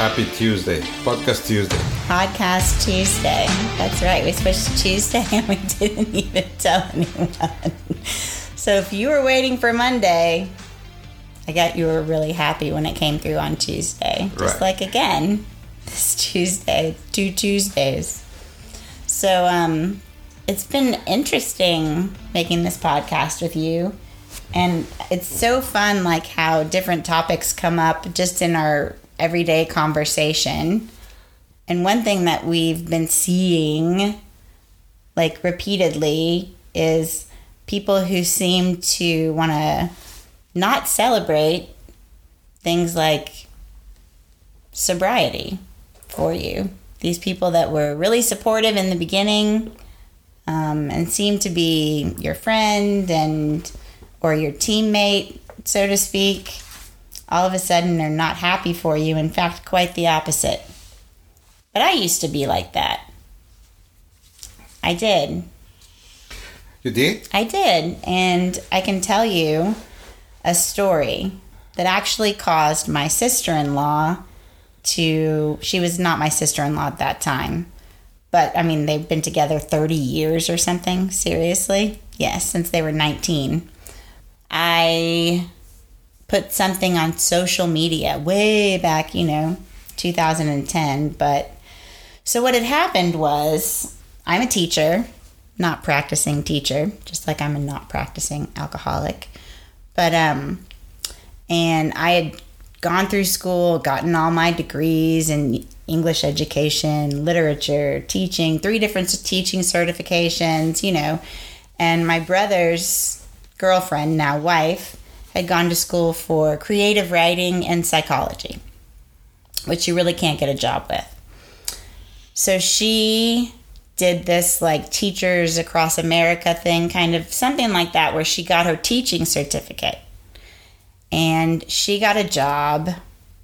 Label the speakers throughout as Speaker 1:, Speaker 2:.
Speaker 1: Happy Tuesday. Podcast Tuesday.
Speaker 2: Podcast Tuesday. That's right. We switched to Tuesday and we didn't even tell anyone. So if you were waiting for Monday, I got you were really happy when it came through on Tuesday. Just
Speaker 1: Right.
Speaker 2: like again, this Tuesday, two Tuesdays. So um it's been interesting making this podcast with you. And it's so fun like how different topics come up just in our everyday conversation. And one thing that we've been seeing like repeatedly is people who seem to want to not celebrate things like sobriety for you. These people that were really supportive in the beginning um, and seem to be your friend and or your teammate, so to speak, all of a sudden they're not happy for you. In fact, quite the opposite. But I used to be like that. I did.
Speaker 1: You did?
Speaker 2: I did. And I can tell you a story that actually caused my sister in law to. She was not my sister in law at that time. But I mean, they've been together 30 years or something. Seriously? Yes, since they were 19. I put something on social media way back, you know, 2010. But so what had happened was I'm a teacher, not practicing teacher, just like I'm a not practicing alcoholic. But, um, and I had gone through school, gotten all my degrees in English education, literature, teaching, three different teaching certifications, you know. And my brother's girlfriend, now wife, had gone to school for creative writing and psychology, which you really can't get a job with. So she did this like teachers across America thing, kind of something like that, where she got her teaching certificate. And she got a job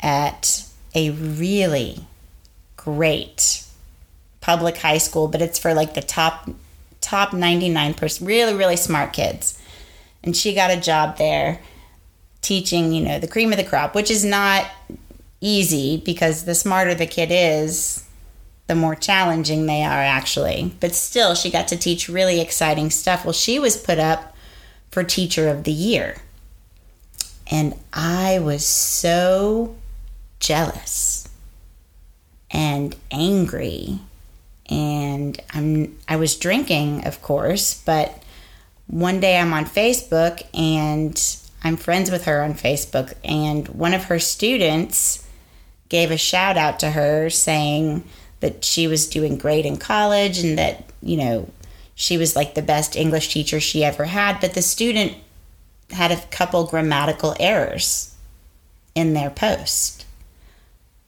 Speaker 2: at a really great public high school, but it's for like the top top 99% really really smart kids. And she got a job there teaching, you know, the cream of the crop, which is not easy because the smarter the kid is, the more challenging they are actually. But still, she got to teach really exciting stuff. Well, she was put up for Teacher of the Year. And I was so jealous and angry. And I'm I was drinking, of course, but one day I'm on Facebook and I'm friends with her on Facebook and one of her students gave a shout out to her saying that she was doing great in college and that, you know, she was like the best English teacher she ever had, but the student had a couple grammatical errors in their post.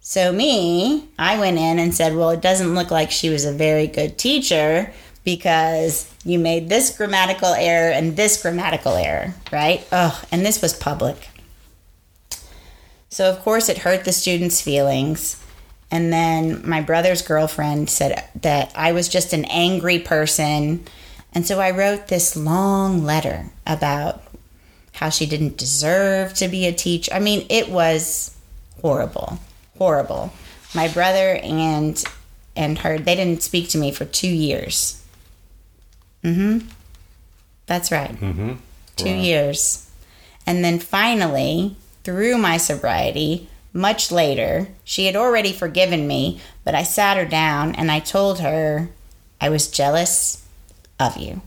Speaker 2: So, me, I went in and said, Well, it doesn't look like she was a very good teacher because you made this grammatical error and this grammatical error, right? Oh, and this was public. So, of course, it hurt the students' feelings. And then my brother's girlfriend said that I was just an angry person. And so I wrote this long letter about how she didn't deserve to be a teacher. I mean, it was horrible, horrible. My brother and and her they didn't speak to me for 2 years. Mhm. That's right.
Speaker 1: Mm-hmm.
Speaker 2: 2 years. And then finally, through my sobriety, much later, she had already forgiven me, but I sat her down and I told her I was jealous of you.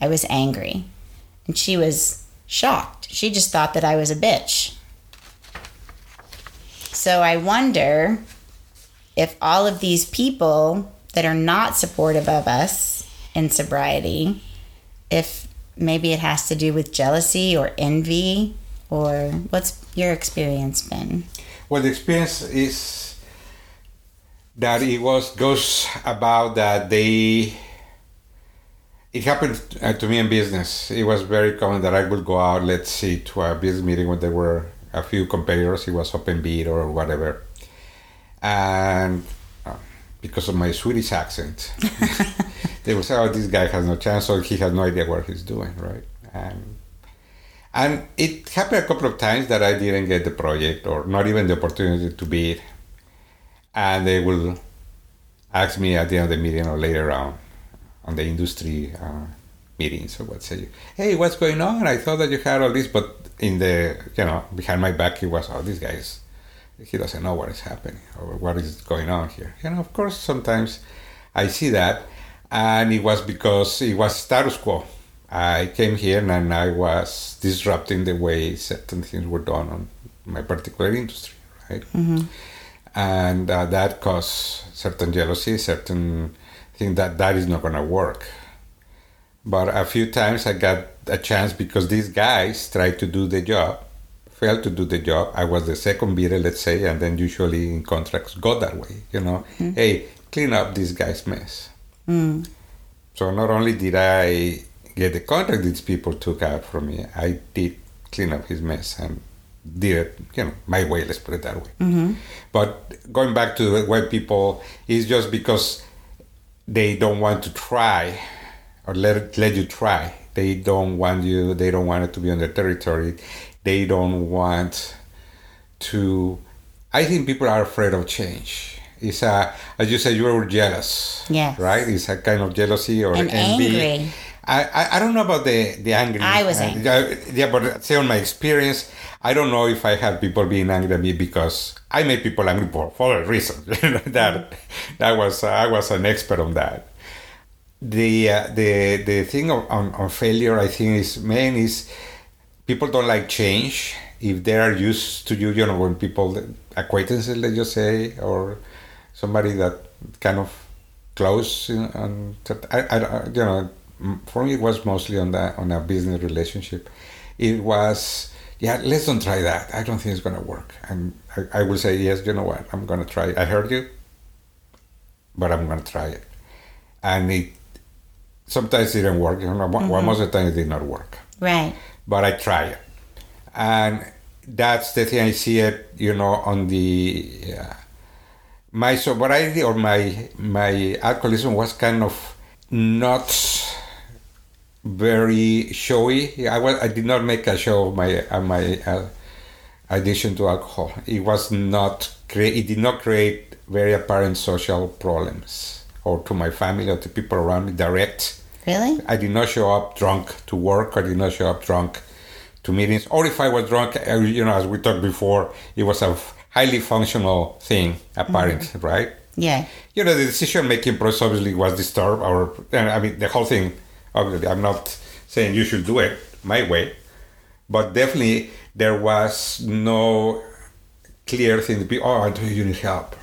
Speaker 2: I was angry. And she was shocked. She just thought that I was a bitch. So I wonder if all of these people that are not supportive of us in sobriety, if maybe it has to do with jealousy or envy, or what's your experience been?
Speaker 1: Well, the experience is that it was goes about that they. It happened uh, to me in business. It was very common that I would go out, let's see, to a business meeting when there were a few competitors. It was open bid or whatever, and because of my Swedish accent, they would say, "Oh, this guy has no chance," or he has no idea what he's doing, right? And and it happened a couple of times that I didn't get the project or not even the opportunity to bid. and they will ask me at the end of the meeting or later on on the industry uh, meetings or what say hey what's going on i thought that you had all this but in the you know behind my back it was oh this guy's he doesn't know what is happening or what is going on here. You know of course sometimes i see that and it was because it was status quo. I came here and i was disrupting the way certain things were done on my particular industry right? And uh, that caused certain jealousy certain thing that that is not going to work. But a few times I got a chance because these guys tried to do the job, failed to do the job. I was the second bidder, let's say, and then usually in contracts go that way. You know, mm. hey, clean up this guy's mess. Mm. So not only did I get the contract these people took out from me, I did clean up his mess and did it, you know, my way. Let's put it that way. Mm-hmm. But going back to white people is just because they don't want to try or let let you try. They don't want you. They don't want it to be on their territory. They don't want to. I think people are afraid of change. It's a, as you said, you were jealous.
Speaker 2: Yes.
Speaker 1: Right. It's a kind of jealousy or
Speaker 2: And
Speaker 1: envy.
Speaker 2: angry.
Speaker 1: I, I, don't know about the the angry.
Speaker 2: I was
Speaker 1: uh,
Speaker 2: angry.
Speaker 1: yeah, Yeah, but say on my experience, I don't know if I had people being angry at me because I made people angry for for a reason. that that was I was an expert on that the uh, the the thing of, on, on failure I think is main is people don't like change. If they are used to you you know when people acquaintances let's just say or somebody that kind of close you know, and I, I you know for me it was mostly on that on a business relationship. It was yeah let's don't try that. I don't think it's gonna work. And I, I will say yes you know what? I'm gonna try. I heard you but I'm gonna try it. And it sometimes it didn't work. You know, mm most of the time it did not work.
Speaker 2: Right.
Speaker 1: But I try it, and that's the thing I see it. You know, on the uh, my sobriety or my my alcoholism was kind of not very showy. I was I did not make a show of my uh, my uh, addiction to alcohol. It was not. It did not create very apparent social problems or to my family or to people around me direct.
Speaker 2: Really?
Speaker 1: I did not show up drunk to work. I did not show up drunk to meetings. Or if I was drunk, you know, as we talked before, it was a highly functional thing, apparent, mm. right?
Speaker 2: Yeah.
Speaker 1: You know, the decision making process obviously was disturbed, or I mean, the whole thing. Obviously, I'm not saying you should do it my way, but definitely there was no clear thing to be. Oh, I do you need help,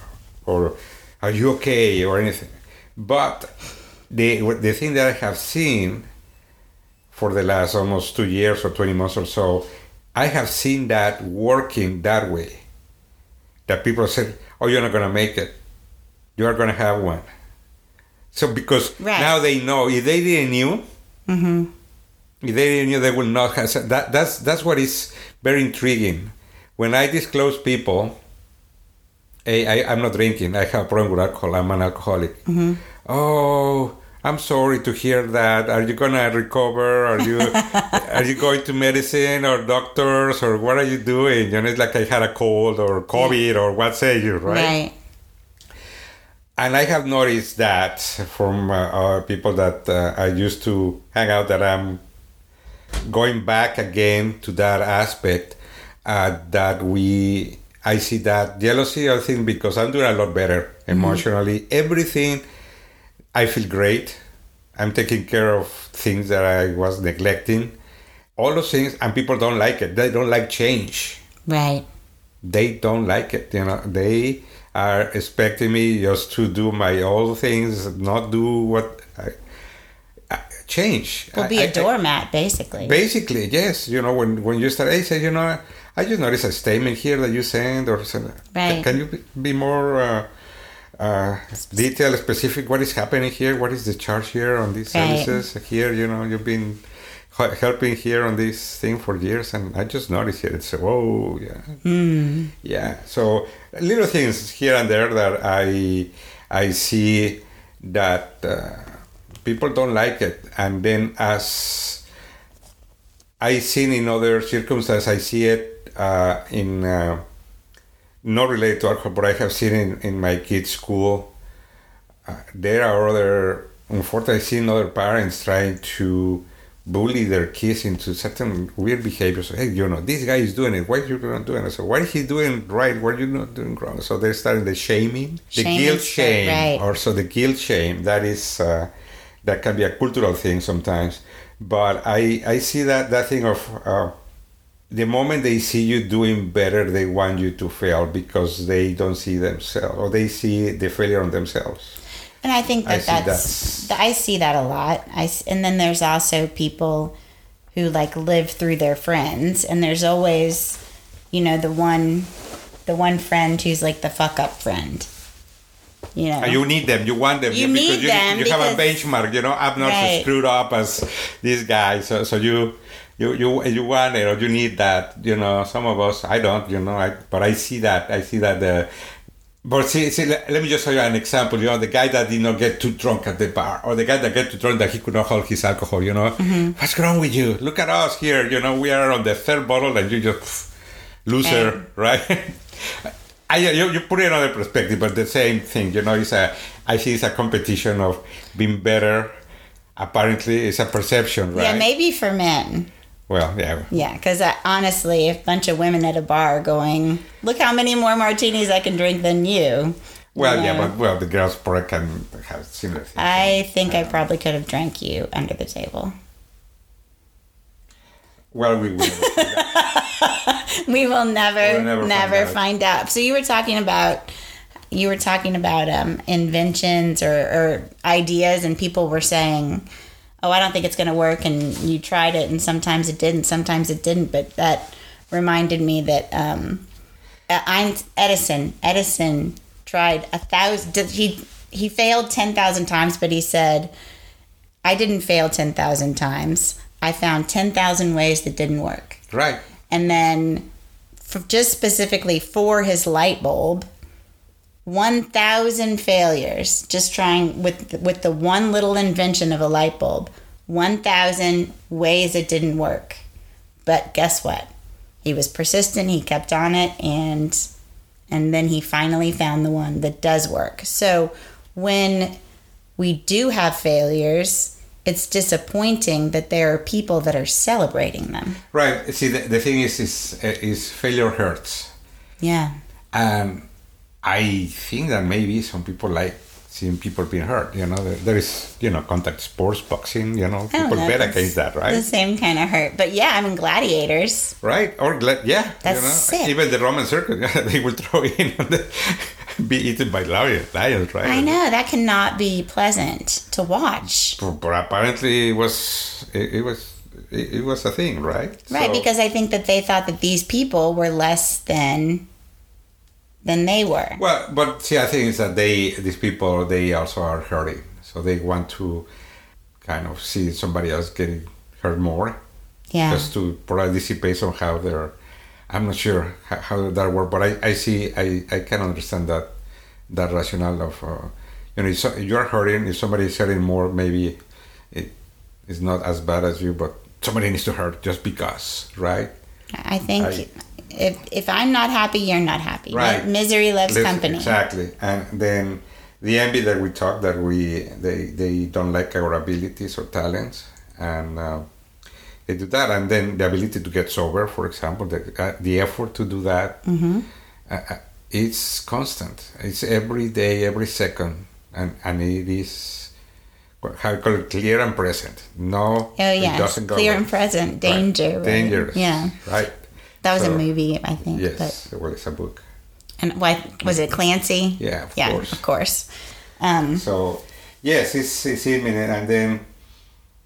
Speaker 1: or are you okay, or anything. But the the thing that I have seen for the last almost two years or 20 months or so, I have seen that working that way. That people said, "Oh, you're not gonna make it. You are gonna have one." So because
Speaker 2: Right.
Speaker 1: now they know if they didn't knew, mm-hmm. if they didn't knew, they would not have said that. That's that's what is very intriguing. When I disclose people, hey, I, I'm not drinking. I have a problem with alcohol. I'm an alcoholic. Oh, I'm sorry to hear that. Are you gonna recover? Are you are you going to medicine or doctors or what are you doing? You know, it's like I had a cold or COVID or what say you, right?
Speaker 2: Right.
Speaker 1: And I have noticed that from uh, uh, people that uh, I used to hang out that I'm going back again to that aspect uh, that we I see that jealousy I think because I'm doing a lot better mm-hmm. emotionally. Everything I feel great. I'm taking care of things that I was neglecting. All those things and people don't like it. They don't like change.
Speaker 2: Right.
Speaker 1: they don't like it you know. They are expecting me just to do my old things not do what I, I change.
Speaker 2: We'll be
Speaker 1: I-
Speaker 2: a doormat, basically.
Speaker 1: basically yes. You know when when you start I say you know I just noticed a statement here that you sent or.
Speaker 2: Right.
Speaker 1: can you be- be more uh, uh, detailed specific what is happening here what is the charge here on these
Speaker 2: Right.
Speaker 1: services here you know you've been helping here on this thing for years and I just noticed it it's whoa yeah
Speaker 2: Hmm.
Speaker 1: yeah so little things here and there that I I see that uh, people don't like it and then as I seen in other circumstances I see it uh, in uh, not related to alcohol, but I have seen in, in my kids' school, uh, there are other, unfortunately, I've seen other parents trying to bully their kids into certain weird behaviors. Hey, you know, this guy is doing it. Why are you not doing it? So why is he doing right? Why are you not doing wrong? So they're starting the shaming, the
Speaker 2: Shaming
Speaker 1: guilt shame,
Speaker 2: right.
Speaker 1: or so the guilt shame. That is uh, that can be a cultural thing sometimes. But I I see that that thing of. Uh, the moment they see you doing better, they want you to fail because they don't see themselves or they see the failure on themselves.
Speaker 2: And I think that
Speaker 1: see
Speaker 2: that's, I see that a lot. I and then there's also people who like live through their friends, and there's always, you know, the one, the one friend who's like the fuck up friend. You know,
Speaker 1: And you need them, you want them,
Speaker 2: You
Speaker 1: because
Speaker 2: need
Speaker 1: you,
Speaker 2: them
Speaker 1: you have a benchmark. You know, I'm not
Speaker 2: Right.
Speaker 1: so screwed up as this guy, so so you. You, you you want it or you need that. You know some of us I don't you know I but I see that. I see that the but see, see let, me just show you an example you know the guy that did not get too drunk at the bar or the guy that get too drunk that he could not hold his alcohol you know.
Speaker 2: Mm-hmm.
Speaker 1: what's wrong with you? Look at us here you know. We are on the third bottle and you just pff, loser right I, you, you put it in another perspective, but the same thing, you know, it's a, I see it's a competition of being better. Apparently, it's a perception, right?
Speaker 2: yeah, maybe for men.
Speaker 1: Well, yeah.
Speaker 2: Yeah, because uh, honestly, a bunch of women at a bar going, "Look how many more martinis I can drink than you."
Speaker 1: Well, yeah,
Speaker 2: Yeah.
Speaker 1: but well, the girls probably can have similar things.
Speaker 2: I think I probably could have drank you under the table.
Speaker 1: well, we will.
Speaker 2: We will never,
Speaker 1: never
Speaker 2: never,
Speaker 1: find
Speaker 2: find,
Speaker 1: out.
Speaker 2: out. So you were talking about, you were talking about um, inventions or, or ideas, and people were saying, "Oh, I don't think it's going to work," and you tried it, and sometimes it didn't, sometimes it didn't. But that reminded me that um, Edison, Edison tried a thousand. He he failed ten thousand times, but he said, "I didn't fail ten thousand times. I found ten thousand ways that didn't work."
Speaker 1: right.
Speaker 2: And then just specifically for his light bulb 1000 failures just trying with with the one little invention of a light bulb 1000 ways it didn't work. But guess what? He was persistent he kept on it and and then he finally found the one that does work. So when we do have failures it's disappointing that there are people that are celebrating them
Speaker 1: Right. See, the, the thing is, is, uh, is failure hurts.
Speaker 2: yeah
Speaker 1: And I think that maybe some people like seeing people being hurt. You know, there, there is, you know, contact sports, boxing, you know, people
Speaker 2: know,
Speaker 1: bet against that, right?
Speaker 2: The same kind of hurt. But yeah, I mean, gladiators.
Speaker 1: Right? Or gla- yeah,
Speaker 2: That's
Speaker 1: you know,
Speaker 2: sick.
Speaker 1: even the Roman circus, they will throw in the, be eaten by lions, lions, right?
Speaker 2: I know that cannot be pleasant to watch.
Speaker 1: But, apparently, it was it, it was it, it was a thing, right?
Speaker 2: Right,
Speaker 1: So-
Speaker 2: because I think that they thought that these people were less than than they were.
Speaker 1: well, but see, I think is that they these people they also are hurting, so they want to kind of see somebody else getting hurt more,
Speaker 2: Yeah.
Speaker 1: just to participate somehow. They're I'm not sure how, how that works, but I, I see I, I can understand that that rationale of uh, you know if so- you're hurting if somebody is hurting more maybe it is not as bad as you but somebody needs to hurt just because right
Speaker 2: I think
Speaker 1: I-
Speaker 2: if if I'm not happy, you're not happy.
Speaker 1: Right.
Speaker 2: Misery loves
Speaker 1: Lives-
Speaker 2: company.
Speaker 1: exactly and then the envy that we talk that we they they don't like our abilities or talents and uh, they do that and then the ability to get sober for example the, uh, the effort to do that
Speaker 2: Mm-hmm.
Speaker 1: uh, uh, it's constant it's every day every second and and it is how you call it clear and present no
Speaker 2: Oh
Speaker 1: it doesn't
Speaker 2: clear and present, danger.
Speaker 1: right. dangerous
Speaker 2: Yeah,
Speaker 1: right
Speaker 2: that was
Speaker 1: So-
Speaker 2: a movie, I think.
Speaker 1: yes well it's a book
Speaker 2: and what was it? Clancy.
Speaker 1: yeah of
Speaker 2: yeah,
Speaker 1: course
Speaker 2: of course. Um,
Speaker 1: So yes, it's, it's imminent, and then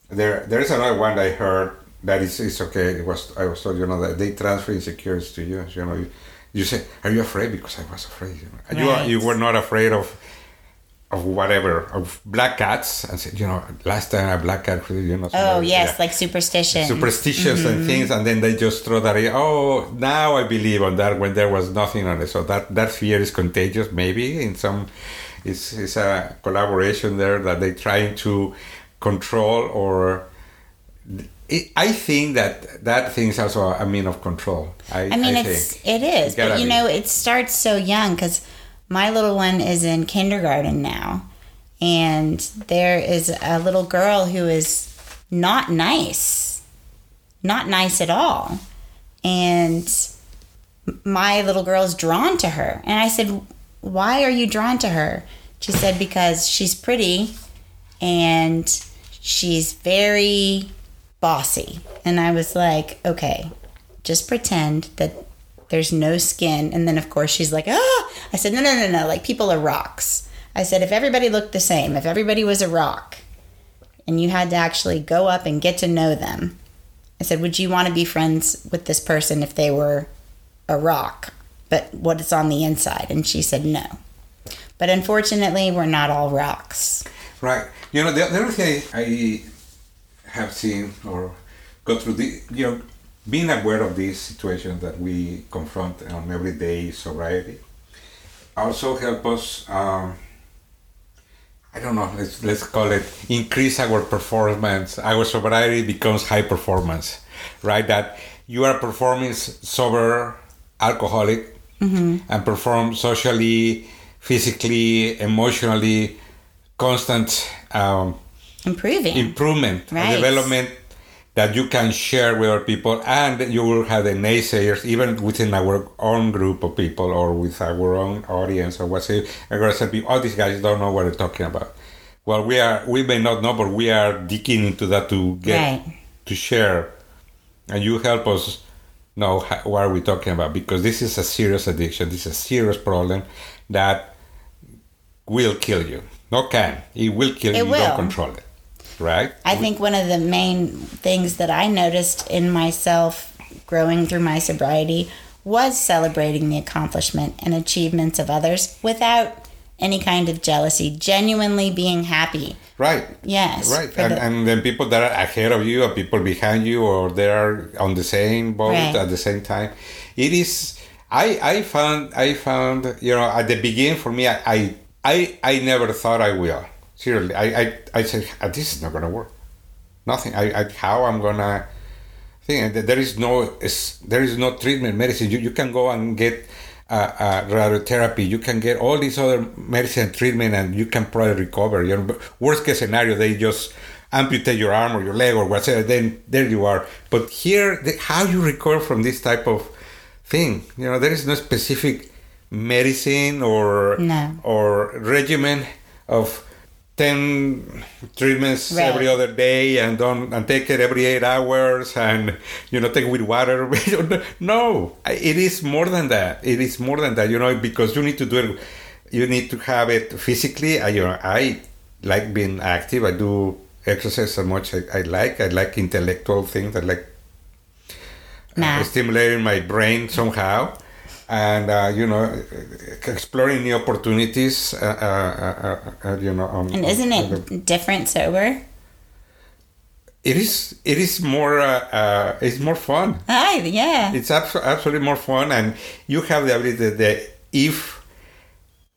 Speaker 1: there there is another one I heard that is it's okay. It was I was told you know that they transfer insecurities to you. You know, you, you say, "Are you afraid?" Because I was afraid. You know, And you you were not afraid of of whatever of black cats. And said, you know, last time a black cat, you know.
Speaker 2: oh yes,
Speaker 1: yeah
Speaker 2: like superstition.
Speaker 1: superstitious and mm-hmm. things, and then they just throw that. In. Oh, now I believe on that when there was nothing on it. So that that fear is contagious. Maybe in some, it's it's a collaboration there that they trying to control or it, I think that that thing is also a mean of control. I,
Speaker 2: I mean,
Speaker 1: I
Speaker 2: it's
Speaker 1: think.
Speaker 2: it is,
Speaker 1: It
Speaker 2: but you
Speaker 1: be.
Speaker 2: know, it starts so young because my little one is in kindergarten now, and there is a little girl who is not nice, not nice at all, and my little girl's drawn to her, and I said, "Why are you drawn to her?" She said, "Because she's pretty, and she's very bossy." And I was like, "Okay." just pretend that there's no skin and then of course she's like ah i said no no no no like people are rocks i said if everybody looked the same if everybody was a rock and you had to actually go up and get to know them i said would you want to be friends with this person if they were a rock but what is on the inside and she said no but unfortunately we're not all rocks
Speaker 1: Right. You know, the, the other thing I have seen or go through the, you know, being aware of these situations that we confront on everyday sobriety also help us, um, I don't know, let's, let's call it increase our performance. Our sobriety becomes high performance, right? That you are performing sober alcoholic and perform socially, physically, emotionally, constant um,
Speaker 2: improving
Speaker 1: improvement,
Speaker 2: Right.
Speaker 1: development that you can share with other people, and you will have the naysayers even within our own group of people or with our own audience or what's it. I'm gonna say, "Oh, these guys don't know what they're talking about." Well, we are. We may not know, but we are digging into that to get
Speaker 2: Right.
Speaker 1: to share, and you help us know how, what are we talking about because this is a serious addiction. This is a serious problem that will kill you. Not can. It will kill
Speaker 2: It
Speaker 1: you. You don't control it. Right?
Speaker 2: I think one of the main things that I noticed in myself growing through my sobriety was celebrating the accomplishment and achievements of others without any kind of jealousy, genuinely being happy.
Speaker 1: Right.
Speaker 2: Yes.
Speaker 1: Right. And,
Speaker 2: the-
Speaker 1: and then people that are ahead of you or people behind you or they are on the same boat
Speaker 2: Right.
Speaker 1: at the same time. It is I I found I found you know at the beginning for me I I I, I never thought I will. Seriously. I I, I said "Ah, this is not gonna work. Nothing. I, I how I'm gonna thing. And There is no there is no treatment medicine. You, you can go and get uh, uh, radiotherapy. You can get all these other medicine treatment, and you can probably recover. You know, but worst case scenario, they just amputate your arm or your leg or whatever. Then there you are. But here, the, how you recover from this type of thing? You know, there is no specific medicine or
Speaker 2: No.
Speaker 1: or regimen of 10 treatments
Speaker 2: Right.
Speaker 1: every other day and don't and take it every eight hours and you know take it with water. No it is more than that. It is more than that you know because you need to do it. You need to have it physically. I, you know i like being active. I do exercise as much. I, I like i like intellectual things. I like
Speaker 2: Math.
Speaker 1: stimulating my brain somehow and uh, you know exploring new opportunities uh, uh, uh, uh, you know on,
Speaker 2: and isn't
Speaker 1: on the-
Speaker 2: it different sober?
Speaker 1: it is it is more uh, uh, it's more fun
Speaker 2: Hi, yeah.
Speaker 1: it's abso- absolutely more fun and you have the ability that if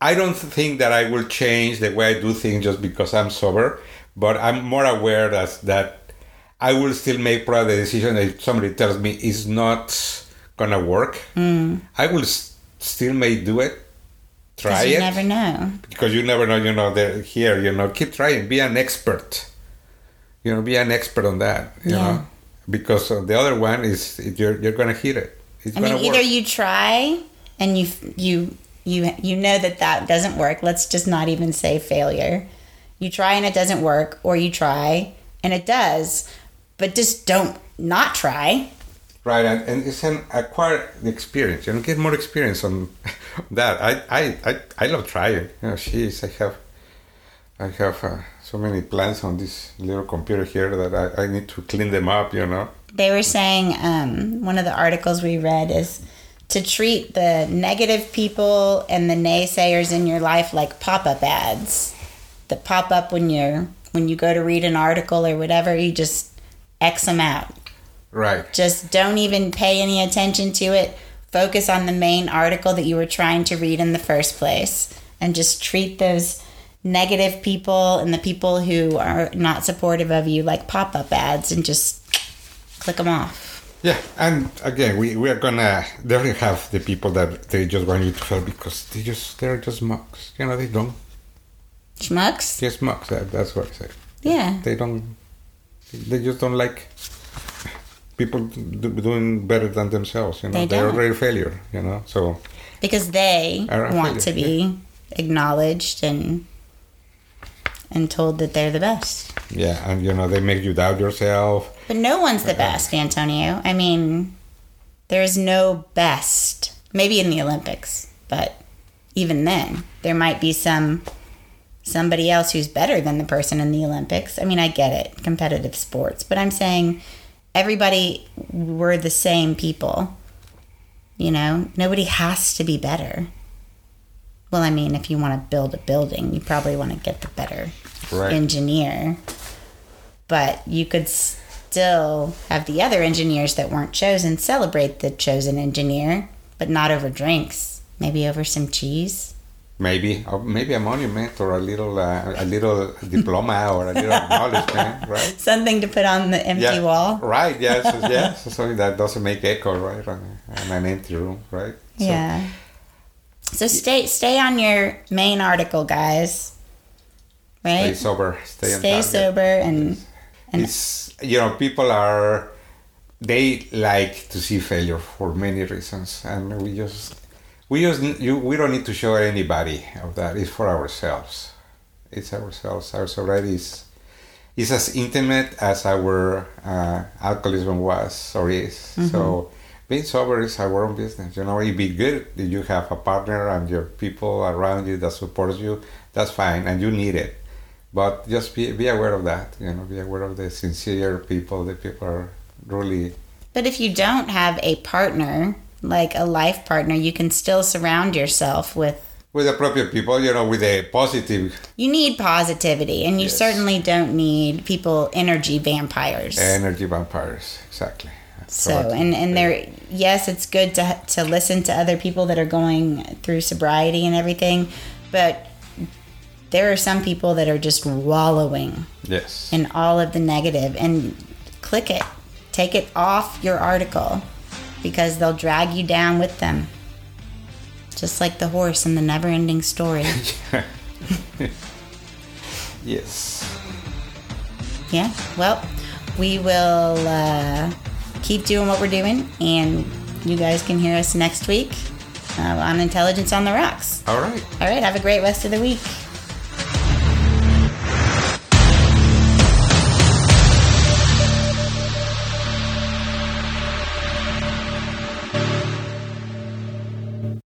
Speaker 1: i don't think that i will change the way i do things just because i'm sober but i'm more aware that that i will still make probably the decision that if somebody tells me it's not gonna work i will s- still may do it Try
Speaker 2: you
Speaker 1: it
Speaker 2: never know.
Speaker 1: because you never know you know they're here you know keep trying be an expert you know be an expert on that you
Speaker 2: Yeah.
Speaker 1: know because uh, the other one is you're, you're gonna hit it it's
Speaker 2: I
Speaker 1: gonna
Speaker 2: mean,
Speaker 1: work
Speaker 2: either you try and you you you you know that that doesn't work. Let's just not even say failure. You try and it doesn't work, or you try and it does, but just don't not try.
Speaker 1: Right and, and it's an acquire the experience you know get more experience on that I, I i i love trying you know she's i have i have uh, so many plans on this little computer here that I, I need to clean them up you know
Speaker 2: They were saying um, one of the articles we read is to treat the negative people and the naysayers in your life like pop-up ads that pop up when you're when you go to read an article or whatever. You just X them out.
Speaker 1: Right
Speaker 2: Just don't even pay any attention to it. Focus on the main article that you were trying to read in the first place and just treat those negative people and the people who are not supportive of you like pop up ads and just click them off.
Speaker 1: Yeah, and again, we, we are gonna definitely have the people that they just want you to fail because they just they're just mucks. You know, they don't
Speaker 2: Schmucks?
Speaker 1: just mucks. That, that's what I say.
Speaker 2: Yeah.
Speaker 1: They don't. They just don't like people do, doing better than themselves. You know,
Speaker 2: They
Speaker 1: they are
Speaker 2: don't.
Speaker 1: already failure. You know, so
Speaker 2: Because they want to be acknowledged and and told that they're the best.
Speaker 1: yeah, and you know they make you doubt yourself.
Speaker 2: But no one's the uh-huh. best, Antonio. I mean, there's no best. Maybe in the Olympics, but even then, there might be some somebody else who's better than the person in the Olympics. I mean, I get it, competitive sports, but I'm saying everybody we're the same people. You know, nobody has to be better. Well, I mean, if you want to build a building, you probably want to get the better
Speaker 1: Right.
Speaker 2: engineer. But you could still have the other engineers that weren't chosen celebrate the chosen engineer, but not over drinks. Maybe over some cheese.
Speaker 1: Maybe, or maybe a monument or a little, uh, a little diploma or a little acknowledgement, right?
Speaker 2: Something to put on the empty wall.
Speaker 1: Right. Yes. yes. So that doesn't make echo, right? On, on an empty room, right? So,
Speaker 2: Yeah. So stay stay on your main article, guys.
Speaker 1: Stay
Speaker 2: Right?
Speaker 1: sober. Stay, on
Speaker 2: Stay
Speaker 1: target.
Speaker 2: sober and and
Speaker 1: It's you know people are they like to see failure for many reasons, and we just we just you we don't need to show anybody of that. It's for ourselves. It's ourselves. Our sobriety is is as intimate as our uh, alcoholism was or is. So being sober is our own business. You know, it'd be good if you have a partner and your people around you that supports you. That's fine, and you need it. But just be, be aware of that. You know, be aware of the sincere people. The people are really
Speaker 2: But if you don't have a partner, like a life partner, you can still surround yourself with
Speaker 1: with appropriate people. You know, with a positive
Speaker 2: you need positivity and you
Speaker 1: Yes.
Speaker 2: certainly don't need people energy vampires.
Speaker 1: energy vampires. Exactly. That's
Speaker 2: so and and there yes, it's good to to listen to other people that are going through sobriety and everything, but there are some people that are just wallowing
Speaker 1: yes.
Speaker 2: in all of the negative and click it. Take it off your article because they'll drag you down with them. Just like the horse in the never ending story.
Speaker 1: yes.
Speaker 2: yeah. Well, we will uh, keep doing what we're doing, and you guys can hear us next week uh, on Intelligence on the Rocks.
Speaker 1: All right.
Speaker 2: All right. Have a great rest of the week.